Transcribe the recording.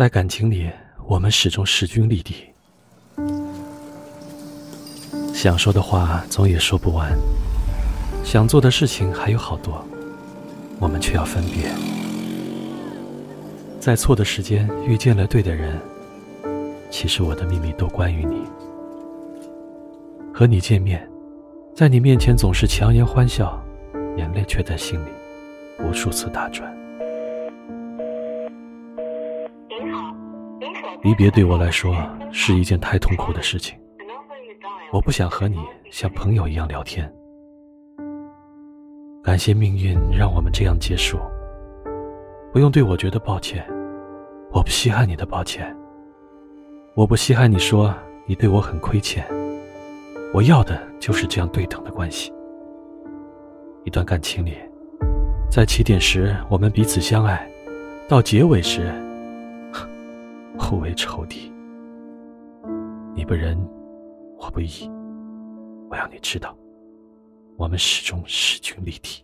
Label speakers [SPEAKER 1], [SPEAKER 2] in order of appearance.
[SPEAKER 1] 在感情里，我们始终势均力敌。想说的话总也说不完，想做的事情还有好多，我们却要分别。在错的时间遇见了对的人，其实我的秘密都关于你。和你见面，在你面前总是强颜欢笑，眼泪却在心里无数次打转。离别对我来说是一件太痛苦的事情，我不想和你像朋友一样聊天。感谢命运让我们这样结束，不用对我觉得抱歉，我不稀罕你的抱歉，我不稀罕你说你对我很亏欠，我要的就是这样对等的关系。一段感情里，在起点时我们彼此相爱，到结尾时。互为仇敌，你不仁，我不义。我要你知道，我们始终势均力敌。